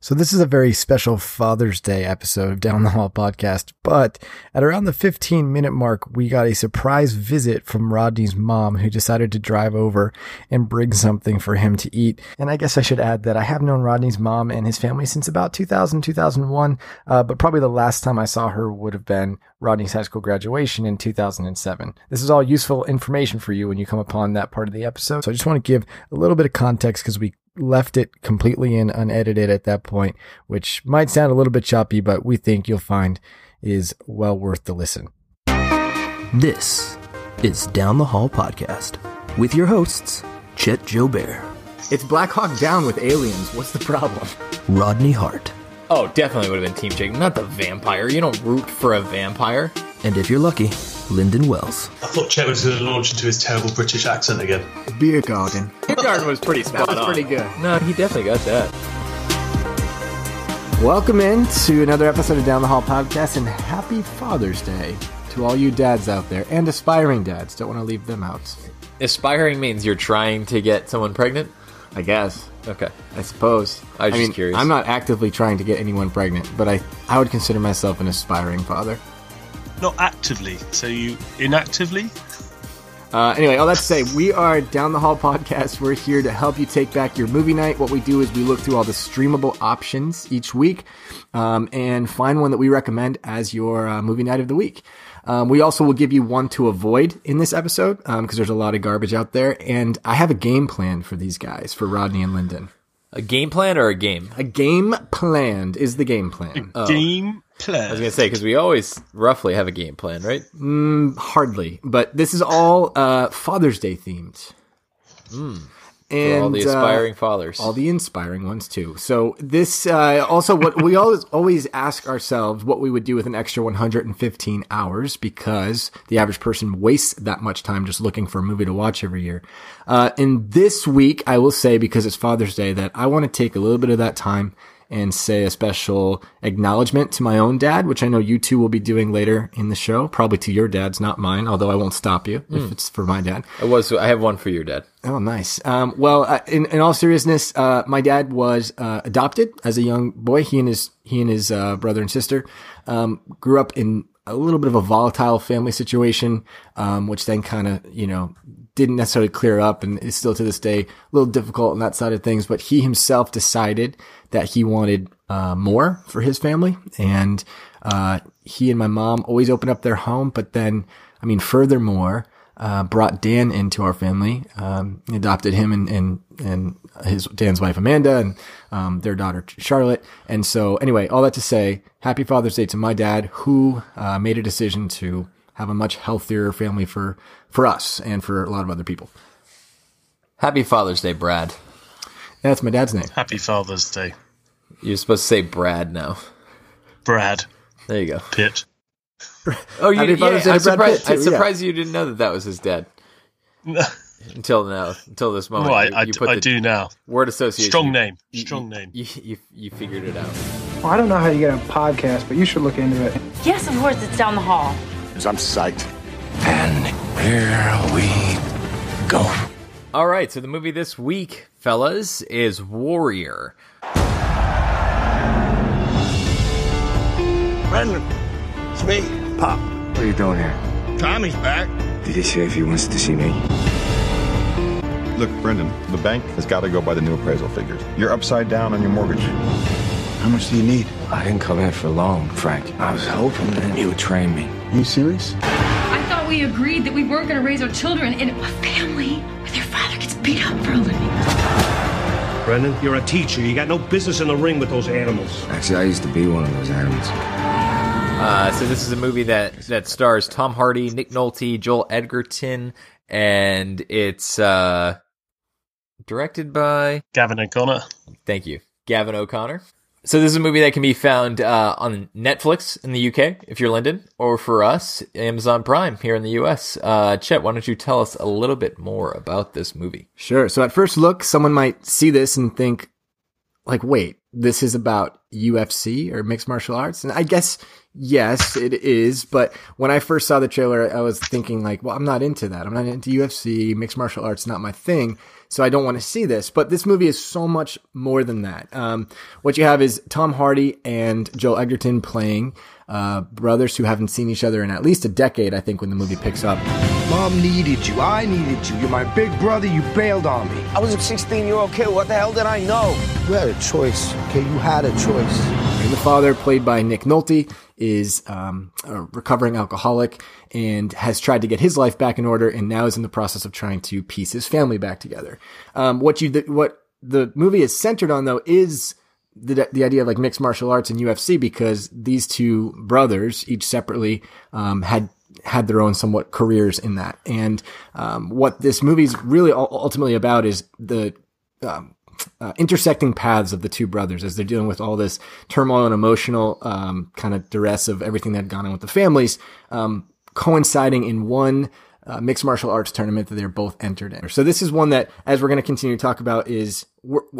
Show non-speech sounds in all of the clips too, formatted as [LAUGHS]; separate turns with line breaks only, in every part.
So this is a very special Father's Day episode of Down the Hall podcast, but at around the 15 minute mark, we got a surprise visit from Rodney's mom who decided to drive over and bring something for him to eat. And I guess I should add that I have known Rodney's mom and his family since about 2000, 2001, uh, but probably the last time I saw her would have been Rodney's high school graduation in 2007. This is all useful information for you when you come upon that part of the episode. So I just want to give a little bit of context because we left it completely in unedited at that point, which might sound a little bit choppy, but we think you'll find is well worth the listen.
This is Down the Hall Podcast with your hosts, Chet Joe Bear,
It's Black Hawk Down with aliens. What's the problem?
Rodney Hart,
Oh, definitely would have been Team Jake, not the vampire. You don't root for a vampire.
and if you're lucky, Lyndon Wells.
I thought Chet was going to launch into his terrible British accent again.
Beer garden.
Beer garden was pretty spot
was
on.
pretty good.
No, he definitely got that.
Welcome in to another episode of Down the Hall podcast and happy Father's Day to all you dads out there and aspiring dads. Don't want to leave them out.
Aspiring means you're trying to get someone pregnant.
I guess.
Okay.
I suppose.
I was just
mean,
curious.
I'm not actively trying to get anyone pregnant, but I, I would consider myself an aspiring father.
Not actively, so you inactively?
Uh, anyway, all that to say, we are Down the Hall podcast. We're here to help you take back your movie night. What we do is we look through all the streamable options each week um, and find one that we recommend as your uh, movie night of the week. Um, we also will give you one to avoid in this episode because there's a lot of garbage out there. And I have a game plan for these guys, for Rodney and Lyndon.
A game plan or a game?
A game planned is the game plan.
A Game plan.
I was gonna say because we always roughly have a game plan, right?
Hardly, but this is all uh, Father's Day themed.
For
And
all the
uh,
fathers.
all the inspiring ones too. So this uh, also what we [LAUGHS] always always ask ourselves what we would do with an extra 115 hours because the average person wastes that much time just looking for a movie to watch every year. Uh, and this week, I will say because it's Father's Day that I want to take a little bit of that time and say a special acknowledgement to my own dad, which I know you two will be doing later in the show, probably to your dad's, not mine, although I won't stop you if it's for my dad.
I was. I have one for your dad.
Oh, nice. Um, well, uh, in, in all seriousness, uh, my dad was uh, adopted as a young boy. He and his he and his uh, brother and sister um, grew up in a little bit of a volatile family situation, um, which then kind of you know didn't necessarily clear up and is still to this day a little difficult on that side of things. But he himself decided that he wanted uh, more for his family, and uh, he and my mom always opened up their home. But then, I mean, furthermore uh, brought Dan into our family, um, adopted him and, and, and his Dan's wife Amanda and um, their daughter Charlotte. And so, anyway, all that to say, happy Father's Day to my dad, who uh, made a decision to have a much healthier family for for us and for a lot of other people.
Happy Father's Day, Brad.
That's my dad's name.
Happy Father's Day.
You're supposed to say Brad now.
Brad
There you go.
Pitt. [LAUGHS]
Oh, you did,
Father's
yeah,
Day
I'm
to Brad
surprised.
Pitt, too,
I'm
yeah.
surprised you didn't know that that was his dad [LAUGHS] until now. Until this moment,
right,
You,
I,
you
d-
put
I do now.
Word association.
Strong name. Strong
you-
name.
You, you you figured it out.
Well, I don't know how you get a podcast, but you should look into it.
Yes, of course, it's down the hall.
I'm psyched.
And here we go.
All right, so the movie this week, fellas, is Warrior.
Brendan, it's me, Pop.
What are you doing here?
Tommy's back.
Did he say if he wants to see me?
Look, Brendan, the bank has got to go by the new appraisal figures. You're upside down on your mortgage.
How much do you need?
I didn't come here for long, Frank. I was hoping that you would train me.
Are you serious?
I thought we agreed that we weren't going to raise our children in a family where their father gets beat up for a living.
Brendan, you're a teacher. You got no business in the ring with those animals.
Actually, I used to be one of those animals.
Uh, so this is a movie that that stars Tom Hardy, Nick Nolte, Joel Edgerton, and it's uh, directed by
Gavin O'Connor.
thank you, Gavin O'Connor. So this is a movie that can be found uh, on Netflix in the UK if you're London, or for us, Amazon Prime here in the US. Uh, Chet, why don't you tell us a little bit more about this movie?
Sure. So at first look, someone might see this and think, like, wait, this is about UFC or mixed martial arts? And I guess, yes, it is. But when I first saw the trailer, I was thinking, like, well, I'm not into that. I'm not into UFC, mixed martial arts, not my thing. So I don't want to see this. But this movie is so much more than that. Um, what you have is Tom Hardy and Joel Edgerton playing uh, brothers who haven't seen each other in at least a decade. I think when the movie picks up.
Mom needed you. I needed you. You're my big brother. You bailed on me.
I was a 16 year old kid. What the hell did I know?
You had a choice. Okay, you had a choice.
And the father, played by Nick Nolte, is um, a recovering alcoholic and has tried to get his life back in order, and now is in the process of trying to piece his family back together. Um, what you what the movie is centered on, though, is the the idea of like mixed martial arts and UFC because these two brothers, each separately, um, had had their own somewhat careers in that. And um, what this movie's really ultimately about is the um, uh, intersecting paths of the two brothers as they're dealing with all this turmoil and emotional um, kind of duress of everything that had gone on with the families, um, coinciding in one uh, mixed martial arts tournament that they're both entered in. So this is one that, as we're going to continue to talk about, is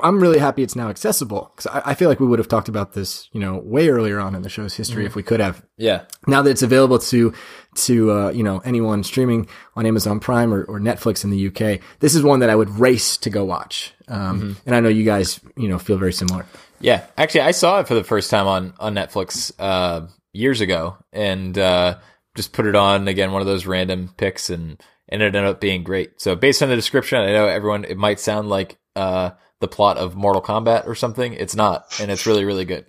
I'm really happy it's now accessible because I, I, feel like we would have talked about this, you know, way earlier on in the show's history mm. if we could have.
Yeah.
Now that it's available to to uh, you know anyone streaming on Amazon Prime or, or, Netflix in the UK, this is one that I would race to go watch. Um, mm-hmm. And I know you guys, you know, feel very similar.
Yeah, actually, I saw it for the first time on on Netflix uh, years ago, and uh, just put it on again, one of those random picks, and, it ended up being great. So based on the description, I know everyone, it might sound like, uh, the plot of Mortal Kombat or something. It's not, and it's really, really good.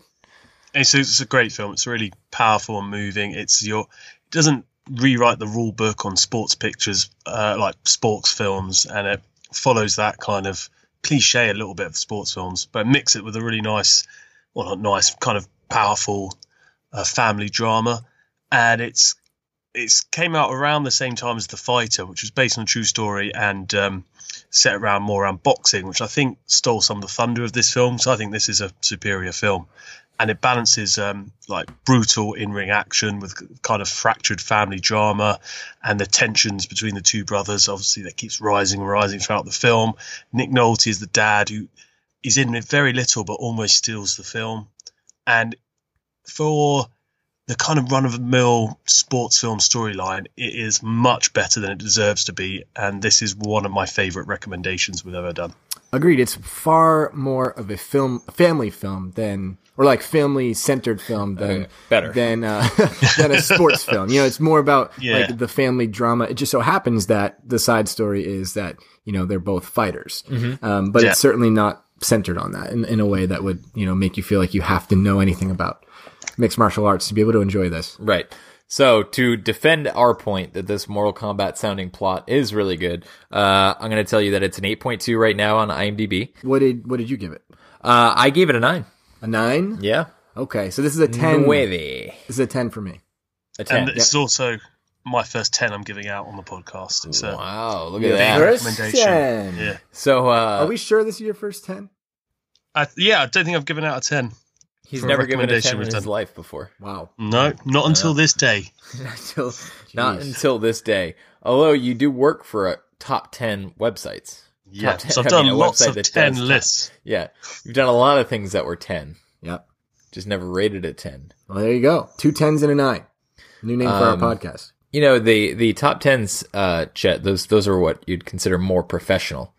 It's a, it's a great film. It's really powerful and moving. It's your, it doesn't rewrite the rule book on sports pictures, uh, like sports films, and it follows that kind of cliche a little bit of sports films, but mix it with a really nice, well, not nice, kind of powerful uh, family drama. And it's it came out around the same time as The Fighter, which was based on a true story and um, set around more around boxing, which I think stole some of the thunder of this film. So I think this is a superior film, and it balances um, like brutal in-ring action with kind of fractured family drama and the tensions between the two brothers. Obviously, that keeps rising and rising throughout the film. Nick Nolte is the dad who is in it very little, but almost steals the film, and for the kind of run of the mill sports film storyline, it is much better than it deserves to be. And this is one of my favorite recommendations we've ever done.
Agreed. It's far more of a film, family film than, or like family centered film than,
okay. better
than, uh, [LAUGHS] than a sports film. You know, it's more about yeah. like the family drama. It just so happens that the side story is that, you know, they're both fighters. Mm-hmm. Um, but yeah. it's certainly not centered on that in, in a way that would, you know, make you feel like you have to know anything about mixed martial arts to be able to enjoy this.
Right. So to defend our point that this Mortal Kombat sounding plot is really good, uh, I'm going to tell you that it's an 8.2 right now on IMDb.
What did what did you give it?
Uh, I gave it a nine.
A nine?
Yeah.
Okay, so this is a ten.
Nueve.
This is a ten for me.
A ten.
And it's yep. also my first ten I'm giving out on the podcast. It's a
wow, look at that recommendation. 10.
Yeah.
So uh,
are we sure this is your first ten?
yeah, I don't think I've given out a ten.
He's never given a 10 in his life before.
Wow.
No, not until this day. [LAUGHS]
until, not until this day. Although you do work for a top 10 websites.
Yeah, 10, so I've done I mean, lots of 10 lists.
Top, yeah, you've done a lot of things that were 10.
Yep.
Just never rated a 10.
Well, there you go. Two tens and a nine. New name for um, our podcast.
You know, the, the top 10s, uh, Chet, those, those are what you'd consider more professional.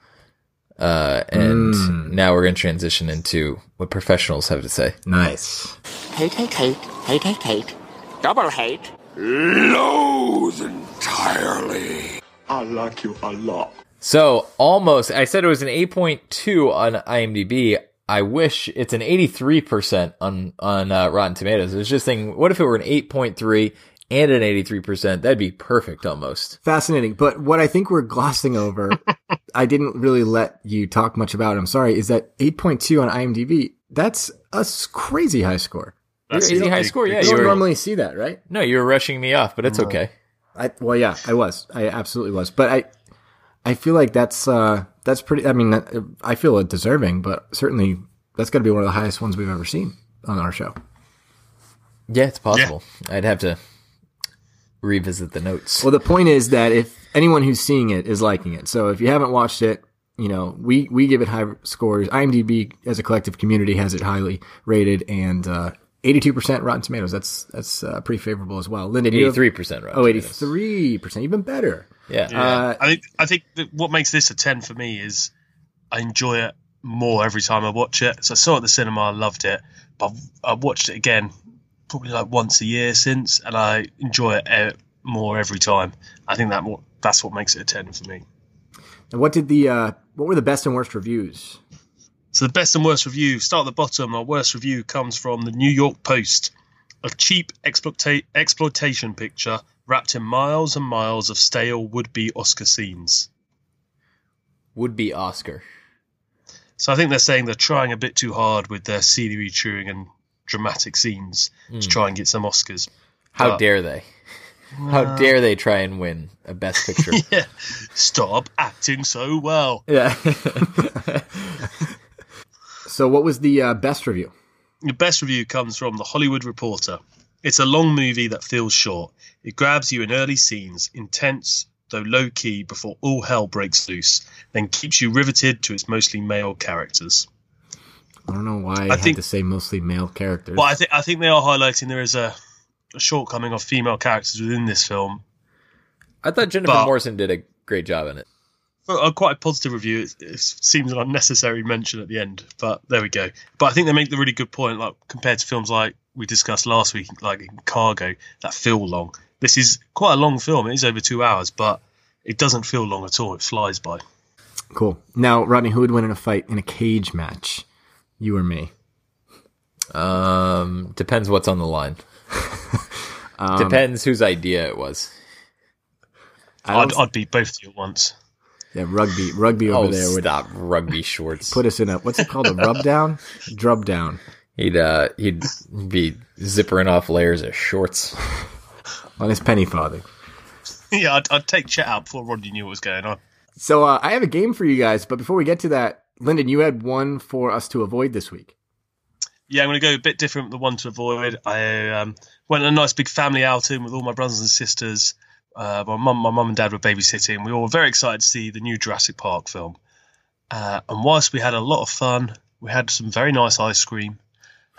Uh, and mm. now we're going to transition into what professionals have to say.
Nice.
Hate, hate, hate, hate, hate, hate, double hate, loathe entirely.
I like you a lot.
So almost, I said it was an 8.2 on IMDb. I wish it's an 83% on, on uh, Rotten Tomatoes. I was just thinking, what if it were an 8.3 and an 83%. That'd be perfect almost.
Fascinating. But what I think we're glossing over, [LAUGHS] I didn't really let you talk much about, I'm sorry, is that 8.2 on IMDb. That's a crazy high score.
That's crazy high score, yeah.
You don't normally see that, right?
No, you were rushing me off, but it's okay.
I, well, yeah, I was. I absolutely was. But I, I feel like that's, uh, that's pretty, I mean, I feel it deserving, but certainly that's got to be one of the highest ones we've ever seen on our show.
Yeah, it's possible. Yeah. I'd have to revisit the notes.
Well, the point is that if anyone who's seeing it is liking it, so if you haven't watched it, you know, we, we give it high scores. IMDb as a collective community has it highly rated and, uh, 82% Rotten Tomatoes. That's, that's, uh, pretty favorable as well.
Linda, 83% Rotten
Oh, 83%. Even better.
Yeah.
yeah. Uh, I think, I think what makes this a 10 for me is I enjoy it more every time I watch it. So I saw it at the cinema, I loved it, but I watched it again probably like once a year since, and I enjoy it uh, more every time. I think that more, that's what makes it a ten for me.
And what did the uh, what were the best and worst reviews?
So the best and worst review, start at the bottom. Our worst review comes from the New York Post. A cheap exploita- exploitation picture wrapped in miles and miles of stale would-be Oscar scenes.
Would be Oscar.
So I think they're saying they're trying a bit too hard with their scenery chewing and dramatic scenes
Mm.
to try and get some Oscars.
How
But-
dare they? How
Uh,
dare they try and win a Best Picture? [LAUGHS]
yeah. Stop acting so well.
Yeah. [LAUGHS] so, what was the uh, best review?
The best review comes from The Hollywood Reporter. It's a long movie that feels short. It grabs you in early scenes, intense though low key before all hell breaks loose, then keeps you riveted to its mostly male characters.
I don't know why I,
I
had
think-
to say mostly male characters.
Well, I think I think they are highlighting there is a, a shortcoming of female characters within this film.
I thought Jennifer
But-
Morrison did a great job in it.
For a quite positive review, it, it seems an unnecessary mention at the end, but there we go. But I think they make the really good point, like compared to films like we discussed last week, like in Cargo, that feel long. This is quite a long film. It is over two hours, but it doesn't feel long at all. It flies by.
cool. Now, Rodney, who would win in a fight in a cage match? You or me?
Um, depends what's on the line. [LAUGHS]
Um,
depends whose idea it was.
I
I'd,
don't-
I'd beat both of you at once.
yeah, rugby, rugby over
oh,
there would
stop rugby shorts.
put us in a what's it called? A rub down, drub down
He'd uh, he'd be zippering off layers of shorts.
on his penny father. [LAUGHS]
yeah, I'd, I'd take Chet out before Rodney knew what was going on.
So uh, I have a game for you guys, but before we get to that, Lyndon, you had one for us to avoid this week.
Yeah, I'm going to go a bit different. The one to avoid. I um, went on a nice big family outing with all my brothers and sisters. Uh, my mum, my mum and dad were babysitting. We all were very excited to see the new Jurassic Park film. Uh, and whilst we had a lot of fun, we had some very nice ice cream.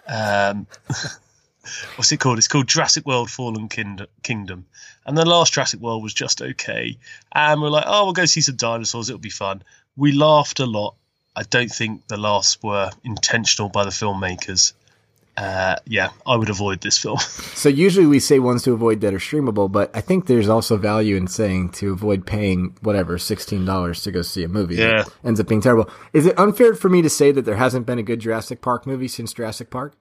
Um, [LAUGHS] what's it called? It's called Jurassic World: Fallen Kingdom. And the last Jurassic World was just okay. And we're like, oh, we'll go see some dinosaurs. It'll be fun. We laughed a lot. I don't think the laughs were intentional by the filmmakers. Uh, yeah, I would avoid this film. [LAUGHS]
So usually we say ones to avoid that are streamable, but I think there's also value in saying to avoid paying whatever sixteen dollars to go see a movie. that
Yeah.
ends up being terrible. Is it unfair for me to say that there hasn't been a good Jurassic Park movie since Jurassic Park?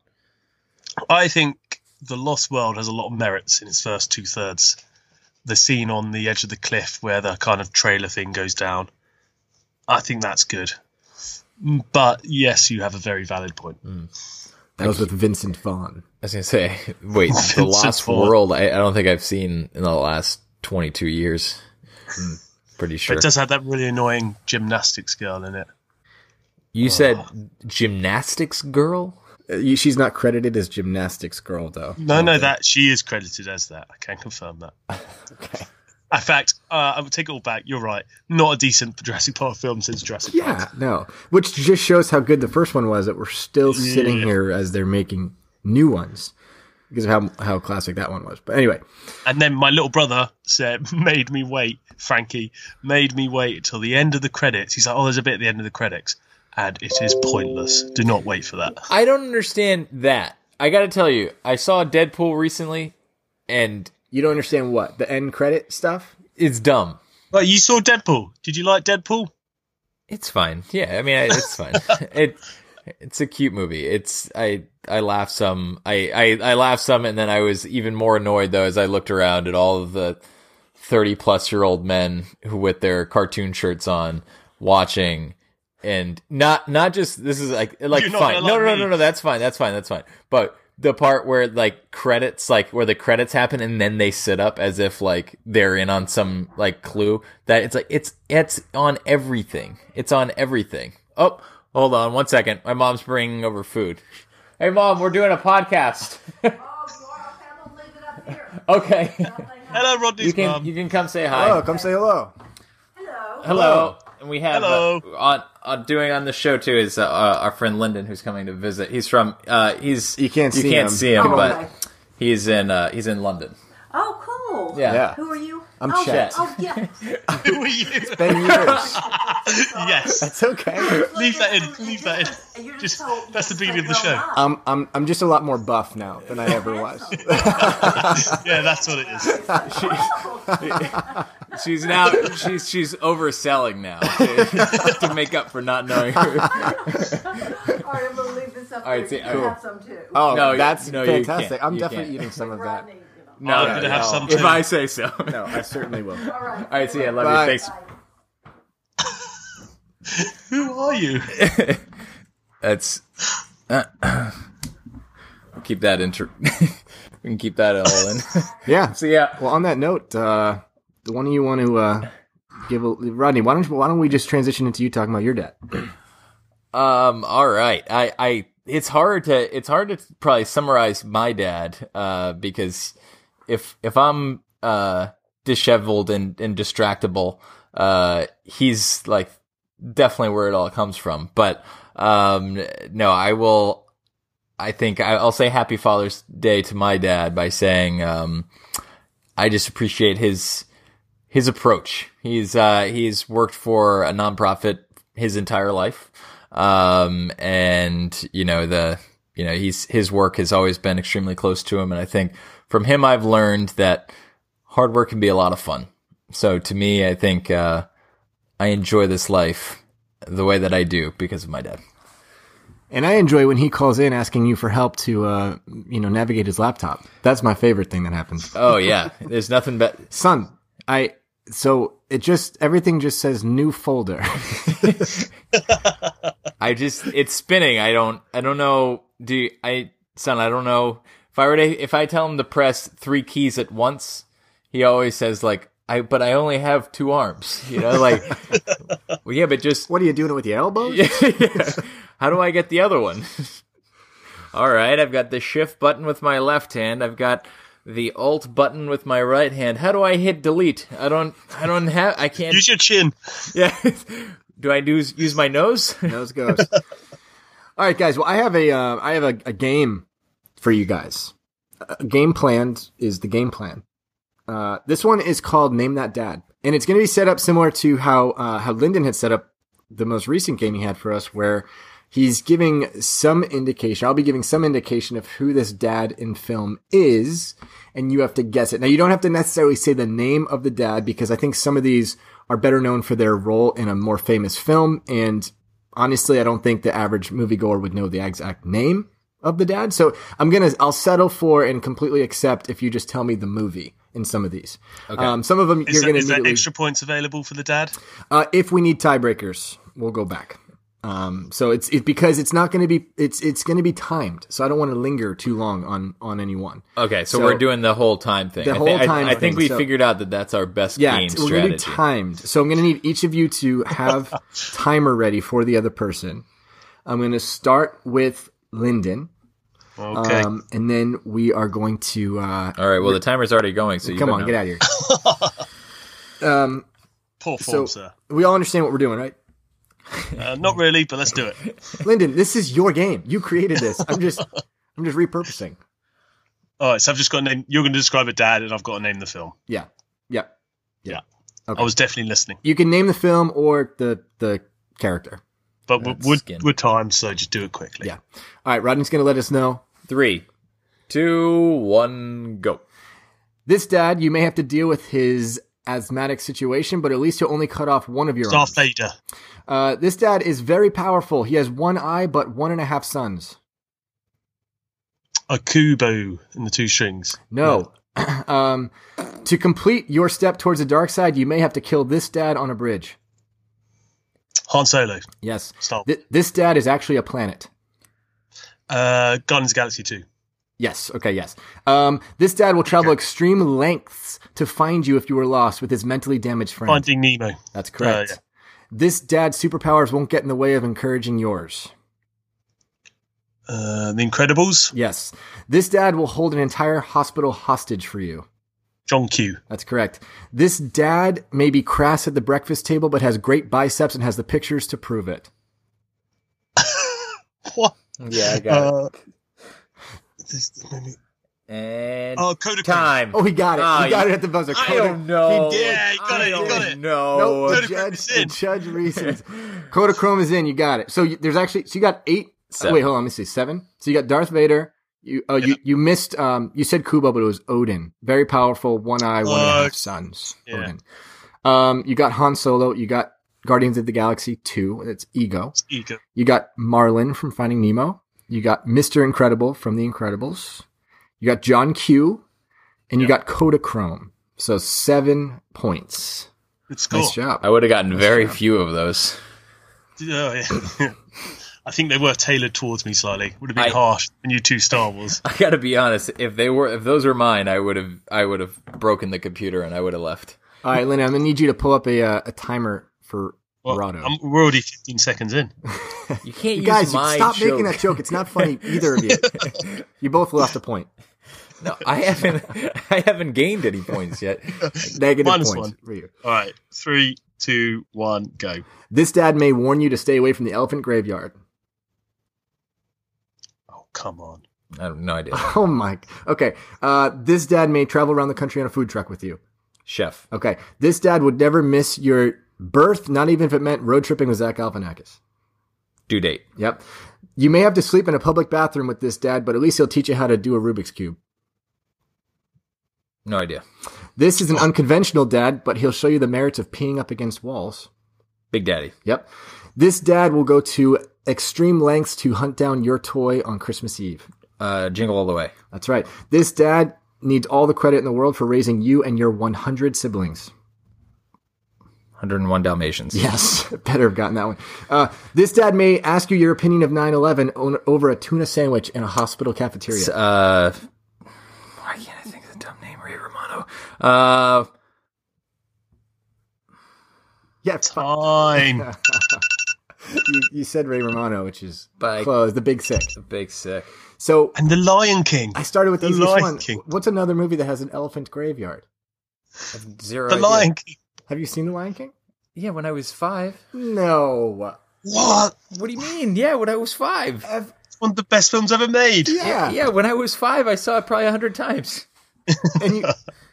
I think The Lost World has a lot of merits in its first two thirds. The scene on the edge of the cliff where the kind of trailer thing goes down, I think that's good. Mm, But yes, you have a very valid point.
That was with Vincent Vaughn.
I was gonna say, [LAUGHS] wait, the
Vincent
Lost
Vaughn.
World. I, I don't think I've seen in the last twenty two years.
Hmm.
Pretty
But
sure.
it does have that really annoying gymnastics girl in it.
You said gymnastics girl.
Uh, She's not credited as gymnastics girl though.
No, no, that she is credited as that. I can confirm that. [LAUGHS]
Okay.
In fact, uh, I would take it all back. You're right. Not a decent Jurassic Park film since Jurassic Park.
Yeah, no. Which just shows how good the first one was that we're still sitting
Yeah.
here as they're making new ones because of how how classic that one was. But anyway,
And then my little brother said, [LAUGHS] made me wait, Frankie, made me wait till the end of the credits. He's like, oh, there's a bit at the end of the credits. And it is pointless. Do not wait for that.
I don't understand that. I got to tell you, I saw Deadpool recently, and
you don't understand what the end credit stuff.
it's dumb.
Well, you saw Deadpool. Did you like Deadpool?
It's fine. Yeah, I mean, it's fine. [LAUGHS] it it's a cute movie. It's I I laughed some. I, I I laughed some, and then I was even more annoyed though as I looked around at all of the thirty plus year old men who with their cartoon shirts on watching. And not not just this is like like
You're
fine
gonna
no
like
no
me.
no no that's fine that's fine that's fine but the part where like credits like where the credits happen and then they sit up as if like they're in on some like clue that it's like it's it's on everything. It's on everything. Oh hold on one second. My mom's bringing over food. Hey mom we're doing a podcast. [LAUGHS] Okay.
Hello, Rodney's
you can
mum.
you can come say hi.
Oh, come say hello.
hello. Hello. And we have
Hello.
uh, on, on doing on the show too is uh, uh, our friend Lyndon who's coming to visit. He's from uh, he's
You can't
you
see
can't
him.
see him,
Oh,
but
okay.
he's in uh, he's in London.
Oh, cool.
Yeah.
Yeah.
Who are you?
I'm
oh,
Chet.
Oh, yeah. [LAUGHS]
Who are you?
It's been years. [LAUGHS]
yes.
That's okay.
Leave that in. Leave that in. Just that's the beginning of the show.
I'm I'm I'm just a lot more buff now than I ever was. [LAUGHS]
yeah, that's what it is.
She's now she's she's overselling now to, to make up for not knowing her.
All right, I'm gonna leave this up.
All right, see,
you can
cool.
have some too.
Oh,
No,
that's
no, you
fantastic.
can't.
I'm
You
definitely
can't.
eating some of that.
Rodney, you know.
No,
I'm gonna
no.
have some
If
too.
I say so. [LAUGHS]
No, I certainly will.
All right.
All right, see, I love
Bye.
you. Thanks. [LAUGHS]
Who are you? [LAUGHS]
That's [CLEARS THROAT] keep that inter. we can keep that all in.
Yeah.
so yeah,
Well, on that note, uh, the one you want to uh, give a, Rodney? Why don't you, why don't we just transition into you talking about your dad? [CLEARS THROAT]
Um. All right. I. I. It's hard to. It's hard to probably summarize my dad. Uh. Because if if I'm uh disheveled and and distractible, uh, he's like definitely where it all comes from. But um, no, I will. I think I'll say Happy Father's Day to my dad by saying um, I just appreciate his his approach. He's uh, he's worked for a nonprofit his entire life, um, and you know the you know he's his work has always been extremely close to him, and I think from him I've learned that hard work can be a lot of fun. So to me, I think uh, I enjoy this life the way that I do because of my dad.
And I enjoy when he calls in asking you for help to, uh, you know, navigate his laptop. That's my favorite thing that happens.
Oh yeah, there's nothing but [LAUGHS]
Son, I so it just everything just says new folder. [LAUGHS]
I just it's spinning. I don't I don't know. Do you, I son? I don't know I were to if I tell him to press three keys at once, he always says like I but I only have two arms. You know, like [LAUGHS] well, yeah, but just
what are you doing it with your elbows? [LAUGHS]
yeah. How do I get the other one? [LAUGHS] All right, I've got the shift button with my left hand. I've got the alt button with my right hand. How do I hit delete? I don't. I don't have. I can't.
Use your chin.
Yeah. do I do use my nose?
Nose goes. All right, guys. Well, I have a uh, I have a, a game for you guys. A game planned is the game plan. Uh, this one is called Name That Dad, and it's going to be set up similar to how uh, how Lyndon had set up the most recent game he had for us, where he's giving some indication. I'll be giving some indication of who this dad in film is, and you have to guess it. Now, you don't have to necessarily say the name of the dad because I think some of these are better known for their role in a more famous film, and honestly, I don't think the average moviegoer would know the exact name of the dad. So I'm gonna, I'll settle for and completely accept if you just tell me the movie in some of these.
Okay.
Um, some of them
Is,
you're
there,
gonna
is there extra points available for the dad?
Uh, if we need tiebreakers, we'll go back. Um, so it's it because it's not going to be it's it's going to be timed. So I don't want to linger too long on on any one.
Okay, so,
So-
we're doing the whole time thing.
The
I
whole
thi- I-
time
I, think
thing,
we
so-
figured out that that's our best
Yeah,
game
we're going to
strategy.
be timed. So I'm going to need each of you to have [LAUGHS] timer ready for the other person. I'm going to start with Lyndon.
Okay.
Um, and then we are going to uh,
All right. Well, the timer's already going. So you
come on,
know.
get out of here. [LAUGHS] um,
Poor
so
sir.
we all understand what we're doing, right?
Uh, not really, but let's do it. [LAUGHS]
Lyndon, this is your game. You created this. I'm just I'm just repurposing.
All right, so I've just got to name. You're going to describe a dad, and I've got to name the film.
Yeah. yeah,
Yeah.
Okay.
I was definitely listening,
You can name the film or the the character.
But we're,
That's skin.
timed, so just do it quickly.
Yeah. All right, Rodney's going to let us know.
Three, two, one, go.
This dad, you may have to deal with his asthmatic situation, but at least he'll only cut off one of your
Darth
arms.
Vader.
Uh, this dad is very powerful. He has one eye, but one and a half sons.
A Kubo in the two strings.
No. [CLEARS THROAT] um, to complete your step towards the dark side, you may have to kill this dad on a bridge.
Han Solo.
Yes.
Stop.
Th- this dad is actually a planet.
Uh, Guardians Galaxy 2.
Yes. Okay. Yes. Um, this dad will travel extreme lengths to find you if you were lost with his mentally damaged friend.
Finding Nemo.
That's correct.
Uh, yeah.
This dad's superpowers won't get in the way of encouraging yours.
Uh, the Incredibles.
Yes. This dad will hold an entire hospital hostage for you.
John Q.
That's correct. This dad may be crass at the breakfast table, but has great biceps and has the pictures to prove it. [LAUGHS]
What?
Yeah, I got
Uh, this, maybe-
And
Oh, Kodachrome.
time.
Oh, he got it.
Ah,
he got
you-
it at the buzzer.
I
Kodak-
don't know.
He did.
Yeah, you got
I
it. You got
don't
it.
know.
Nope, the judge,
is
the
in.
judge reasons. Kodachrome is in. You got it. So you, there's actually so you got eight.
Seven.
Wait, hold on. Let me see. Seven. So you got Darth Vader. You oh you you missed. Um, you said Kubo, but it was Odin. Very powerful. One eye, one and a
Uh,
half suns.
yeah.
Odin. Um, you got Han Solo. You got Guardians of the Galaxy two. That's Ego.
Ego.
You got Marlin from Finding Nemo. You got Mr. Incredible from The Incredibles. You got John Q. And you got Kodachrome. So seven points.
it's score.
Nice job.
I would have gotten very few of those. [LAUGHS]
Oh, yeah. [LAUGHS] I think they were tailored towards me slightly. Would have been
I-
harsh when you two Star Wars. [LAUGHS]
I gotta be honest. If they were, if those were mine, I would have, I would have broken the computer and I would have left.
All right, Lynn, I'm gonna need you to pull up a uh, a timer for
Well,
Rado.
I'm, we're already 15 seconds in. [LAUGHS]
You can't
You
use
guys,
my
stop
joke.
making that joke. It's not funny, [LAUGHS] either of you. you both lost a point.
No, I haven't. I haven't gained any points yet.
Negative
Minus
points
one.
for you.
All right, three, two, one, go.
This dad may warn you to stay away from the elephant graveyard.
Come on.
I have no idea. [LAUGHS]
Oh my. Okay. Uh, this dad may travel around the country on a food truck with you.
Chef.
Okay. This dad would never miss your birth, not even if it meant road tripping with Zach Galifianakis.
Due date.
Yep. You may have to sleep in a public bathroom with this dad, but at least he'll teach you how to do a Rubik's Cube.
No idea.
This is an unconventional dad, but he'll show you the merits of peeing up against walls.
Big Daddy.
Yep. This dad will go to extreme lengths to hunt down your toy on Christmas Eve.
Uh, Jingle All the Way.
That's right. This dad needs all the credit in the world for raising you and your 100 siblings.
101 Dalmatians.
Yes, [LAUGHS] better have gotten that one. Uh, this dad may ask you your opinion of 9 11 over a tuna sandwich in a hospital cafeteria.
Uh, why can't I think of the dumb name? Ray Romano. Uh,
yeah,
Fine. [LAUGHS]
you, you said Ray Romano, which is
By-
close. The Big Sick.
the Big Sick.
So
and The Lion King.
I started with the
The
easiest
Lion
one.
King.
What's another movie that has an elephant graveyard?
Zero.
The
idea.
Lion King.
Have you seen The Lion King?
Yeah, when I was five.
No.
What?
What do you mean? Yeah, when I was five.
It's one of the best films ever made.
Yeah.
Yeah, when I was five, I saw it probably a hundred times.
And you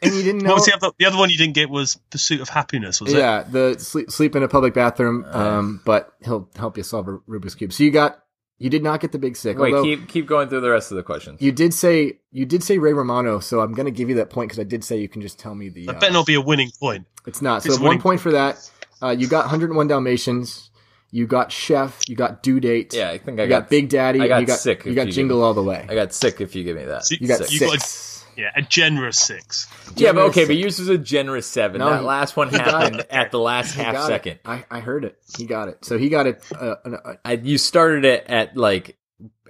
and you didn't know. [LAUGHS]
What was the other? The other one you didn't get was Pursuit of Happiness. Was it?
yeah, the sleep, sleep in a public bathroom. Um, but he'll help you solve a Rubik's cube. So you got you did not get the Big Sick.
Wait, keep keep going through the rest of the questions.
you did say you did say Ray Romano. So I'm going to give you that point because I did say you can just tell me the.
That
uh,
better not be a winning point.
It's not. So
It's a
one point for that. Uh, you got 101 Dalmatians. You got Chef. You got Due Date.
Yeah, I think I
you
got-
got, Big Daddy.
I got
you got
sick
You got
you
Jingle
give-
All the Way.
I got sick if you give me that.
So
You got
Sick.
you got
six.
a, yeah, a generous six.
yeah, but
generous
okay, but yours was a generous seven.
No,
that
he-
last one happened at the last
He
half second.
I, I heard it. He got it. So he got it. Uh, uh,
I, you started it at like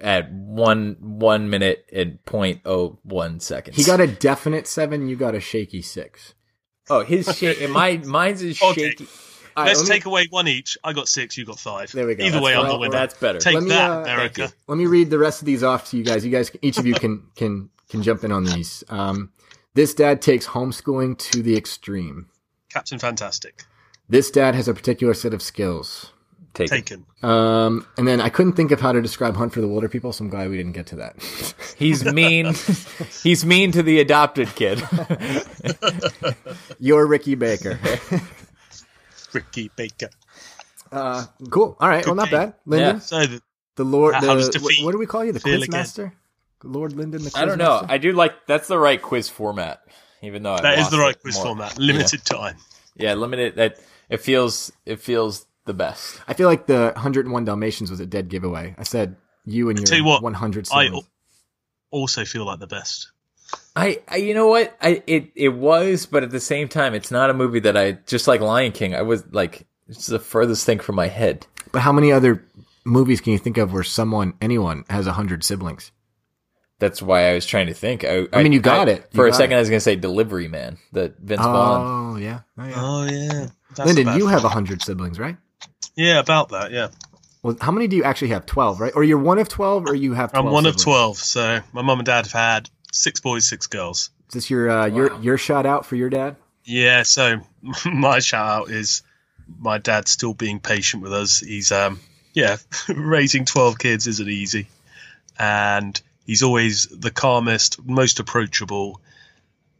at one one minute and point oh one seconds.
he got a definite seven. You got a shaky six.
oh his shake. My mine's is
Okay.
shaky.
All right,
Let's
let me-
take away one each. I got six. You got five.
There we go.
Either
That's
way, I'm the winner.
That's better.
Take
Let me,
that,
uh,
America.
Let me read the rest of these off to you guys. You guys, each of you can can can jump in on these. Um, this dad takes homeschooling to the extreme.
Captain Fantastic.
This dad has a particular set of skills.
Take it.
Taken.
Um, and then I couldn't think of how to describe Hunt for the Wilderpeople, so I'm glad we didn't get to that. [LAUGHS]
He's mean. [LAUGHS] he's mean to the adopted kid.
You're Ricky Baker. [LAUGHS]
Ricky Baker.
Uh, cool. All right. Well, not bad. Lyndon,
Yeah.
So the,
the Lord.
How
The,
does
what,
defeat
what do we call you? The
feel
Quiz
again?
Master. Lord Lyndon. The Quiz
I don't know.
Master?
I do like that's the right quiz format. Even though I
that is
lost
the right quiz
more.
format. Limited time.
Yeah, limited. That it feels it feels the best.
I feel like the 101 Dalmatians was a dead giveaway. I said you and your
Tell you what,
100
I also feel like the best.
I, I you know what I it it was, but at the same time, it's not a movie that I just like Lion King. I was like it's the furthest thing from my head.
But how many other movies can you think of where someone, anyone, has 100 siblings?
That's why I was trying to think. I,
I mean, you got it. You
For a second,
it.
I was gonna say Delivery Man, the Vince Vaughn.
Oh, yeah. Oh, yeah.
Oh yeah. That's
Lyndon, you have 100 siblings, right?
Yeah, about that. Yeah.
Well, how many do you actually have? 12, right? Or you're one of 12 or you have 12
I'm one of twelve. So my mom and dad have had six boys, six girls.
Is this your, uh, your, your shout out for your dad?
Yeah. So [LAUGHS] my shout out is my dad still being patient with us. He's um yeah [LAUGHS] raising twelve kids isn't easy, and He's always the calmest, most approachable,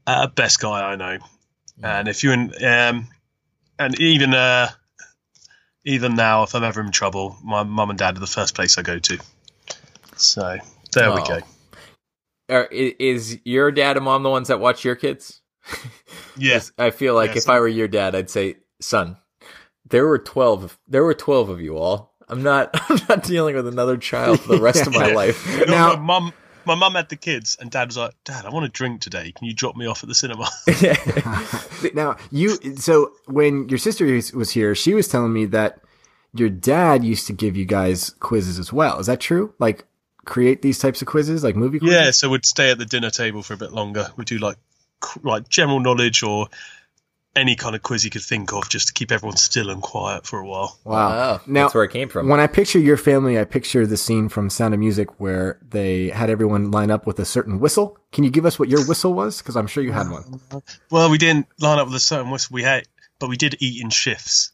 uh, best guy I know. And if you're in, um, and even uh, even now, if I'm ever in trouble, my mum and dad are the first place I go to. So there we
Oh.
go.
Are, is your dad and mom the ones that watch your kids? [LAUGHS]
Yes.
I feel like
Yes.
if I were your dad, I'd say, son, there were 12, there were 12 of you all. I'm not, [LAUGHS] I'm not dealing with another child for the rest of my life.
No, my mum, my mum had the kids, and dad was like, "Dad, I want to drink today. Can you drop me off at the cinema?" [LAUGHS] [LAUGHS]
now you so when your sister was- was here, she was telling me that your dad used to give you guys quizzes as well. Is that true? Like create these types of quizzes, like movie quizzes?
yeah, so we'd stay at the dinner table for a bit longer. We'd do like like general knowledge or any kind of quiz you could think of, just to keep everyone still and quiet for a while.
Wow. now,
that's where it came from.
When I picture your family, I picture the scene from Sound of Music where they had everyone line up with a certain whistle. Can you give us what your whistle was? Because I'm sure you had one.
Well, we didn't line up with a certain whistle we had, but we did eat in shifts.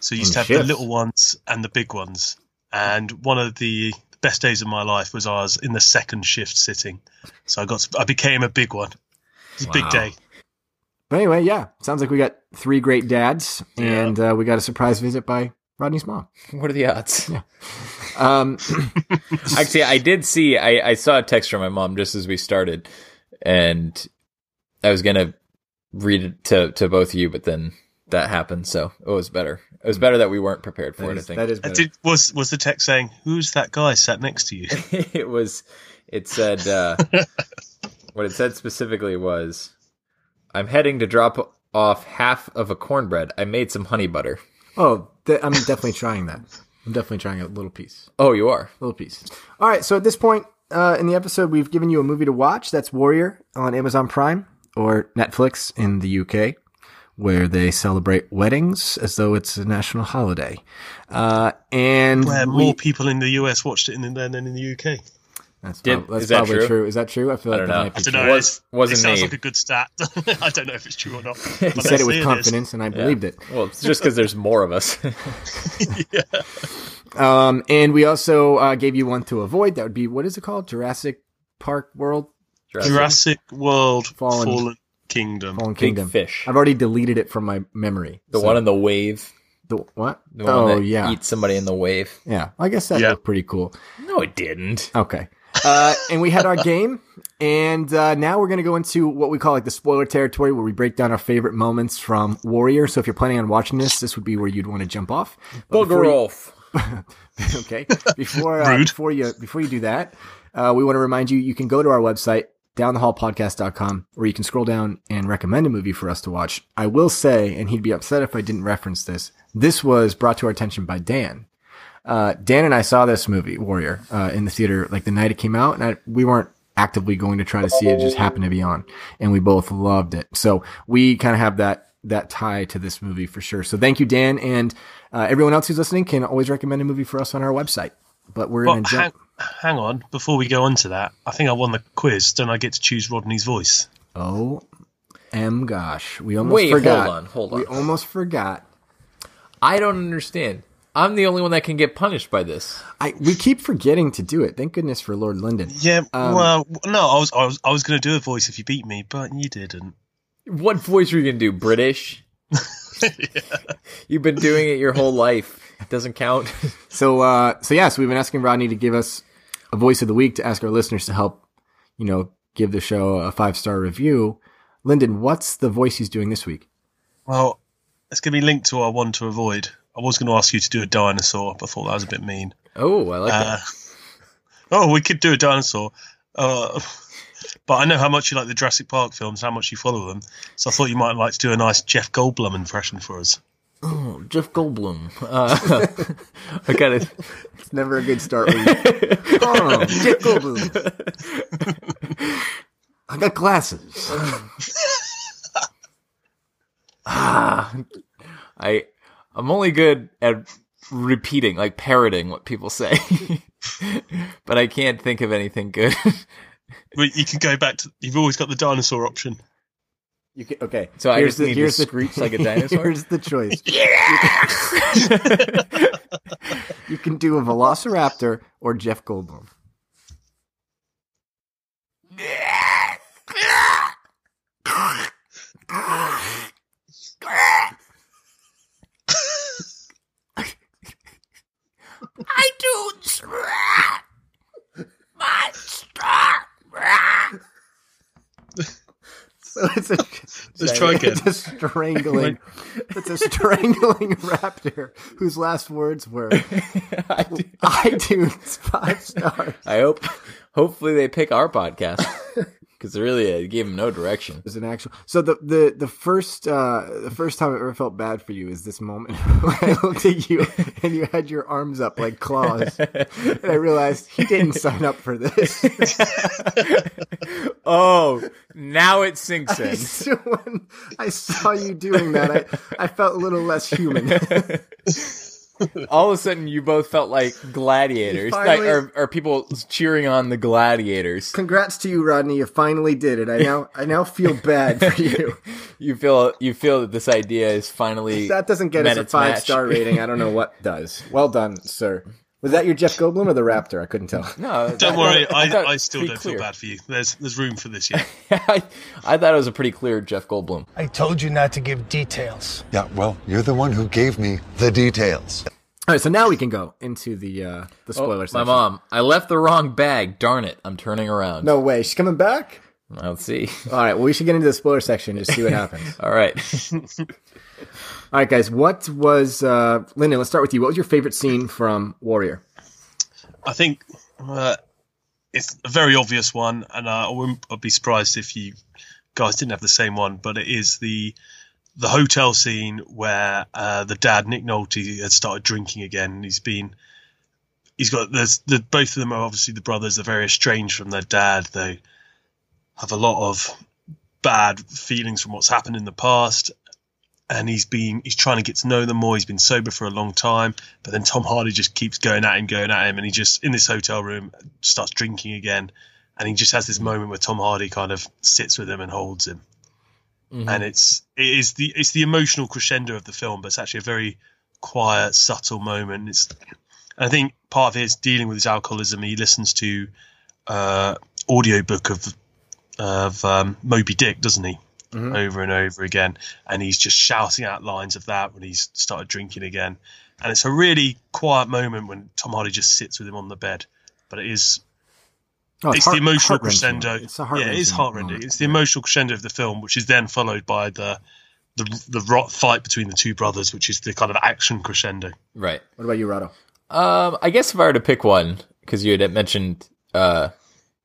So you used
In
to have
shifts?
the little ones and the big ones. And one of the best days of my life was I was in the second shift sitting. So I got I became a big one. It was a big day.
But anyway, yeah, sounds like we got three great dads, and uh, we got a surprise visit by Rodney's mom.
What are the odds?
Yeah. Um, [LAUGHS]
Actually, I did see, I, I saw a text from my mom just as we started, and I was going to read it to, to both of you, but then that happened. So it was better. It was better that we weren't prepared for
That
it,
is-
I think.
that is
Uh, Did, was was the text saying, "Who's that guy sat next to you"? [LAUGHS]
it was it said uh [LAUGHS] what it said specifically was i'm heading to drop off half of a cornbread i made some honey butter
oh, th- I'm definitely trying that. I'm definitely trying a little piece.
oh you are A
little piece. All right, so at this point uh, in the episode, we've given you a movie to watch. That's Warrior on Amazon Prime or Netflix in the UK, where they celebrate weddings as though it's a national holiday. Uh, and
Where
we-
more people in the US watched it in than in the UK.
That's,
Did-
prob- that's
is that
probably
true?
true? Is that true? I feel
I
like
don't
that
know.
might be
I don't
true.
know.
Was-
it's-
wasn't
it sounds
me.
like a good stat. [LAUGHS] I don't know if it's true or not. [LAUGHS]
You
but
said it
let's
with
say is.
confidence, and I believed it.
well it's just because there's more of us [LAUGHS] yeah.
Um, and we also uh, gave you one to avoid. That would be what is it called? Jurassic Park World,
Jurassic World
Fallen-
Fallen, Kingdom.
Fallen
Big fish.
I've already deleted it from my memory.
the
So-
one in the wave
the what?
the one
oh
that
yeah,
eat somebody in the wave
yeah. I guess that
Yeah.
looked pretty cool.
no it didn't
Okay. Uh, and we had our game, and uh, now we're going to go into what we call like the spoiler territory, where we break down our favorite moments from Warrior. So if you're planning on watching this, this would be where you'd want to jump off. But before
booger
you-
off [LAUGHS]
okay. Before uh, before you before you do that, uh, we want to remind you you can go to our website downthehallpodcast.com where you can scroll down and recommend a movie for us to watch. I will say, and he'd be upset if I didn't reference this. This was brought to our attention by Dan. Uh, Dan and I saw this movie Warrior uh, in the theater like the night it came out, and I, we weren't actively going to try to see it; it just happened to be on, and we both loved it. So we kind of have that that tie to this movie for sure. So thank you, Dan, and uh, everyone else who's listening can always recommend a movie for us on our website. But we're
Well,
going to
hang,
jump.
hang on, before we go on to that, I think I won the quiz. Don't I get to choose Rodney's voice?
Oh, m gosh, we almost
Wait, hold on, hold on.
We almost forgot.
i don't understand i'm the only one that can get punished by this
I we keep forgetting to do it. Thank goodness for Lord Lyndon.
Yeah.
Um,
well, no, I was, I was, I was going to do a voice if you beat me, but you didn't.
what voice are you gonna do british [LAUGHS] [LAUGHS] you've been doing it your whole life it doesn't count [LAUGHS]
So, uh, so yeah, so we've been asking Rodney to give us a voice of the week to ask our listeners to help, you know, give the show a five star review. Lyndon, what's the voice he's doing this week?
Well, it's going to be linked to our one to avoid. I was going to ask you to do a dinosaur, but I thought that was a bit mean.
oh i like
Uh,
that
oh, we could do a dinosaur. Uh, [LAUGHS] but I know how much you like the Jurassic Park films, how much you follow them. So I thought you might like to do a nice Jeff Goldblum impression for us.
Oh, Jeff Goldblum. Uh, [LAUGHS] I got [LAUGHS] it.
It's never a good start. When you, oh, Jeff Goldblum. I got glasses.
Ah, I I'm only good at repeating, like parroting what people say, [LAUGHS] but I can't think of anything good. [LAUGHS]
well, you can go back to. You've always got the dinosaur option.
You can, okay.
So here's I just the, here's the, screech like a dinosaur. [LAUGHS]
Here's the choice. Yeah! you can do a Velociraptor or Jeff Goldblum. iTunes. Monster. So it's a
just try again.
It's a strangling. [LAUGHS] it's a strangling raptor whose last words were [LAUGHS] iTunes five stars.
I hope. Hopefully, they pick our podcast. [LAUGHS] because really, I gave him no direction.
It was an actual. So the the the first uh the first time I ever felt bad for you is this moment [LAUGHS] when I looked at you [LAUGHS] and you had your arms up like claws, and I realized he didn't sign up for this. [LAUGHS]
oh, now it sinks in.
I, so when I saw you doing that, I I felt a little less human.
All of a sudden, you both felt like [LAUGHS] gladiators,
finally-
like, or, or people cheering on the gladiators.
Congrats to you, Rodney. You finally did it. I now I now feel bad for [LAUGHS] you.
You feel you feel that this idea is finally
If that doesn't get us a five
match.
star rating, I don't know what [LAUGHS] does. Well done, sir. Was that your Jeff Goldblum or the Raptor? I couldn't tell.
No,
Don't
that-
worry,
that-
I,
thought
I
it
still don't
clear.
feel bad for you. There's there's room for this yet. [LAUGHS]
I, I thought it was a pretty clear Jeff Goldblum.
I told you not to give details.
Yeah, well, you're the one who gave me the details.
All right, so now we can go into the uh the spoiler
Oh, my mom, I left the wrong bag. Darn it! I'm turning around.
No way, she's coming back.
Let's see.
All right, well, we should get into the spoiler section and just see what happens. [LAUGHS]
All right.
All right, guys, what was uh Lyndon? Let's start with you. What was your favorite scene from Warrior?
I think uh, it's a very obvious one, and uh, I wouldn't I'd be surprised if you guys didn't have the same one. But it is the the hotel scene where uh, the dad Nick Nolte had started drinking again. He's been he's got there's the both of them are obviously the brothers. They're very estranged from their dad. They have a lot of bad feelings from what's happened in the past. And he's been he's trying to get to know them more. He's been sober for a long time, but then Tom Hardy just keeps going at him, going at him, and he just in this hotel room starts drinking again. And he just has this moment where Tom Hardy kind of sits with him and holds him and it's it is the it's the emotional crescendo of the film, but it's actually a very quiet, subtle moment. It's I think part of it is dealing with his alcoholism. He listens to uh, audiobook of of um, Moby Dick, doesn't he? Over and over again, and he's just shouting out lines of that when he's started drinking again. And it's a really quiet moment when Tom Hardy just sits with him on the bed. But it is
Oh,
it's,
heart-
the emotional crescendo.
It's a
yeah, it heartrending.
moment.
It's the emotional crescendo of the film, which is then followed by the the the rot fight between the two brothers, which is the kind of action crescendo.
Right.
What about you, Rado?
Um, I guess if I were to pick one, because you had mentioned uh,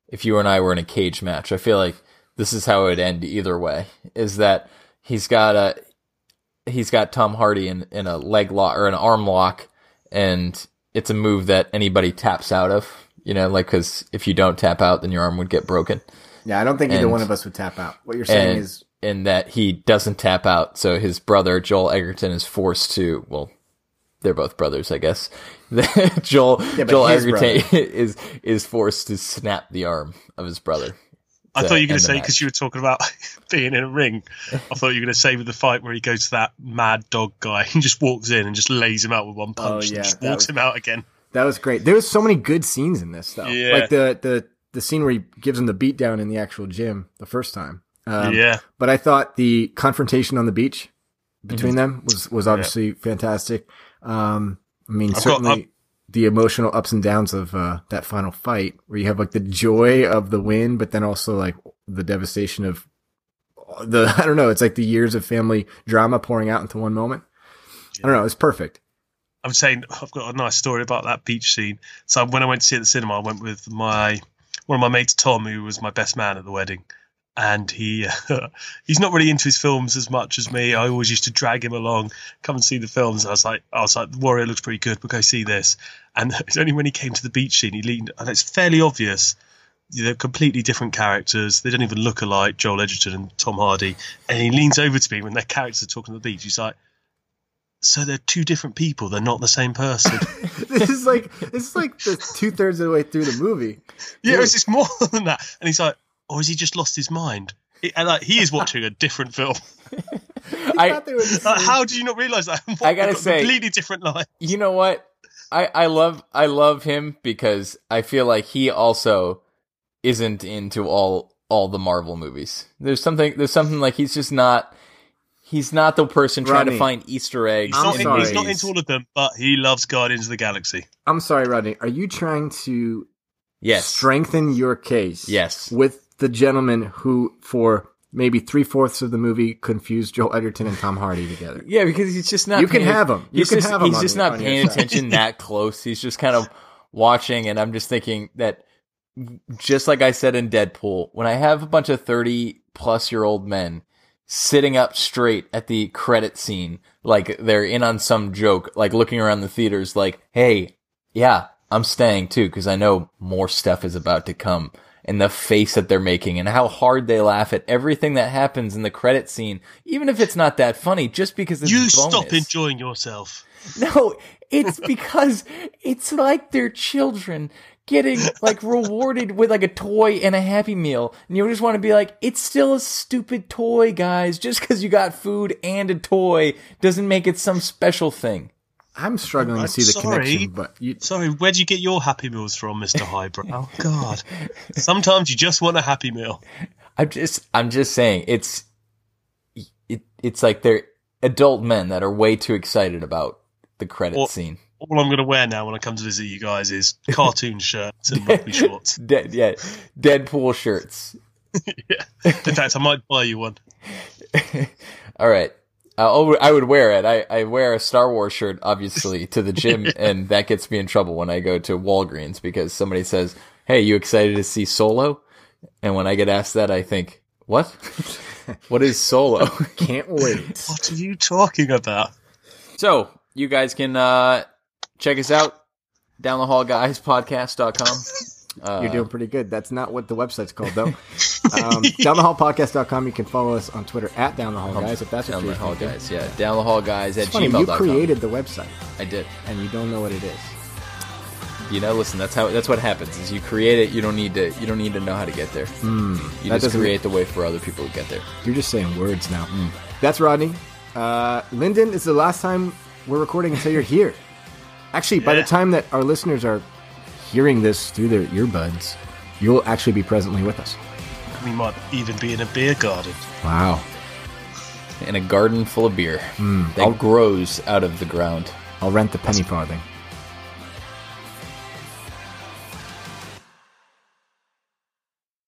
if you and I were in a cage match, I feel like this is how it would end either way. Is that he's got a he's got Tom Hardy in, in a leg lock or an arm lock, and it's a move that anybody taps out of. You know, like because if you don't tap out, then your arm would get broken.
Yeah, I don't think either one of us would tap out. What you're saying
and,
is
and that he doesn't tap out, so his brother Joel Edgerton is forced to. Well, they're both brothers, I guess. [LAUGHS] Joel
Yeah,
Joel
his
Edgerton [LAUGHS] is is forced to snap the arm of his brother.
I thought you were going to say because you were talking about [LAUGHS] being in a ring. I thought you were going to say with the fight where he goes to that mad dog guy and just walks in and just lays him out with one punch
Oh, yeah,
and just
that
walks
was-
him out again.
that was great. There was so many good scenes in this, though.
Yeah.
Like the the the scene where he gives him the beat down in the actual gym the first time. Um,
Yeah.
But I thought the confrontation on the beach between
Mm-hmm.
them was was obviously fantastic. Um, I mean,
I've
certainly
I've-
the emotional ups and downs of uh, that final fight, where you have like the joy of the win, but then also like the devastation of the [LAUGHS] I don't know. It's like the years of family drama pouring out into one moment. I don't know. It's perfect.
I'm saying [SIGHS] I've got a nice story about that beach scene. So when I went to see it at the cinema, I went with my one of my mates, Tom, who was my best man at the wedding, and he [LAUGHS] he's not really into his films as much as me. I always used to drag him along, come and see the films. I was like, I was like, Warrior looks pretty good, but go see this. And [LAUGHS] it's only when he came to the beach scene, he leaned, and it's fairly obvious. They're completely different characters. They don't even look alike, Joel Edgerton and Tom Hardy. And he leans over to me when their characters are talking on the beach. He's like, so they're two different people. They're not the same person. [LAUGHS]
this is like this is like two thirds of the way through the movie.
yeah, it's just more than that. And he's like, or has he just lost his mind? He- And like, he is watching a different film. [LAUGHS]
I,
thought they were the
Like, how do you not realize that? [LAUGHS]
I gotta
got
say-
completely different life.
you know what? I, I love I love him because I feel like he also isn't into all all the Marvel movies. There's something there's something like he's just not he's not the person trying to find Easter eggs.
He's not,
in
he's not into all of them, but he loves Guardians of the Galaxy.
I'm sorry, Rodney. Are you trying to
Yes.
strengthen your case?
Yes.
With the gentleman who, for maybe three fourths of the movie confused Joel Edgerton and Tom Hardy together.
Yeah, because he's just not.
You can
paying-
have him. You can
just,
have him
He's just
your-
not paying attention [LAUGHS] that close. He's just kind of watching, and I'm just thinking that, just like I said in Deadpool, when I have a bunch of thirty plus year old men sitting up straight at the credit scene, like they're in on some joke, like looking around the theaters, like, "Hey, yeah, I'm staying too because I know more stuff is about to come." And the face that they're making and how hard they laugh at everything that happens in the credit scene, even if it's not that funny, just because it's
You
bonus.
stop enjoying yourself. [LAUGHS]
No, it's because it's like their children getting like rewarded with like a toy and a happy meal. And you just want to be like, it's still a stupid toy, guys. Just because you got food and a toy doesn't make it some special thing.
I'm struggling to see the
Sorry.
connection, but you,
Sorry, where'd you get your Happy Meals from, Mr. Highbrow? [LAUGHS] oh, God. Sometimes you just want a Happy Meal.
I'm just, I'm just saying, it's, it, it's like they're adult men that are way too excited about the credit
Or-
scene.
All I'm going to wear now when I come to visit you guys is cartoon shirts and rugby [LAUGHS] shorts.
Dead, yeah, Deadpool shirts. [LAUGHS] Yeah.
In fact, I might buy you one.
All right. Uh, oh, I would wear it. I, I wear a Star Wars shirt, obviously, to the gym, [LAUGHS] and that gets me in trouble when I go to Walgreens because somebody says, Hey, you excited to see Solo? And when I get asked that, I think, What? [LAUGHS] what is Solo? [LAUGHS]
can't wait.
What are you talking about?
so, you guys can uh, check us out. Down the hall guys podcast.com. Uh,
You're doing pretty good. That's not what the website's called, though. [LAUGHS] um, [LAUGHS] downthehallpodcast.com. You can follow us on Twitter at Down the Hall Guys, if that's what
down
you're
the hall
thinking.
guys. Yeah, down the hall guys at
funny,
gmail.com.
you created the website,
I did.
and you don't know what it is.
You know, listen. That's how. That's what happens. Is you create it. You don't need to. You don't need to know how to get there.
Mm,
You just
doesn't-
create the way for other people to get there.
You're just saying words now. That's Rodney. Uh, Lyndon, it's the last time we're recording until you're here. Actually, by the time that our listeners are hearing this through their earbuds, you'll actually be presently with us.
We might even be in a beer garden.
Wow.
In a garden full of beer
Mm,
that
I'll,
grows out of the ground.
I'll rent the penny farthing.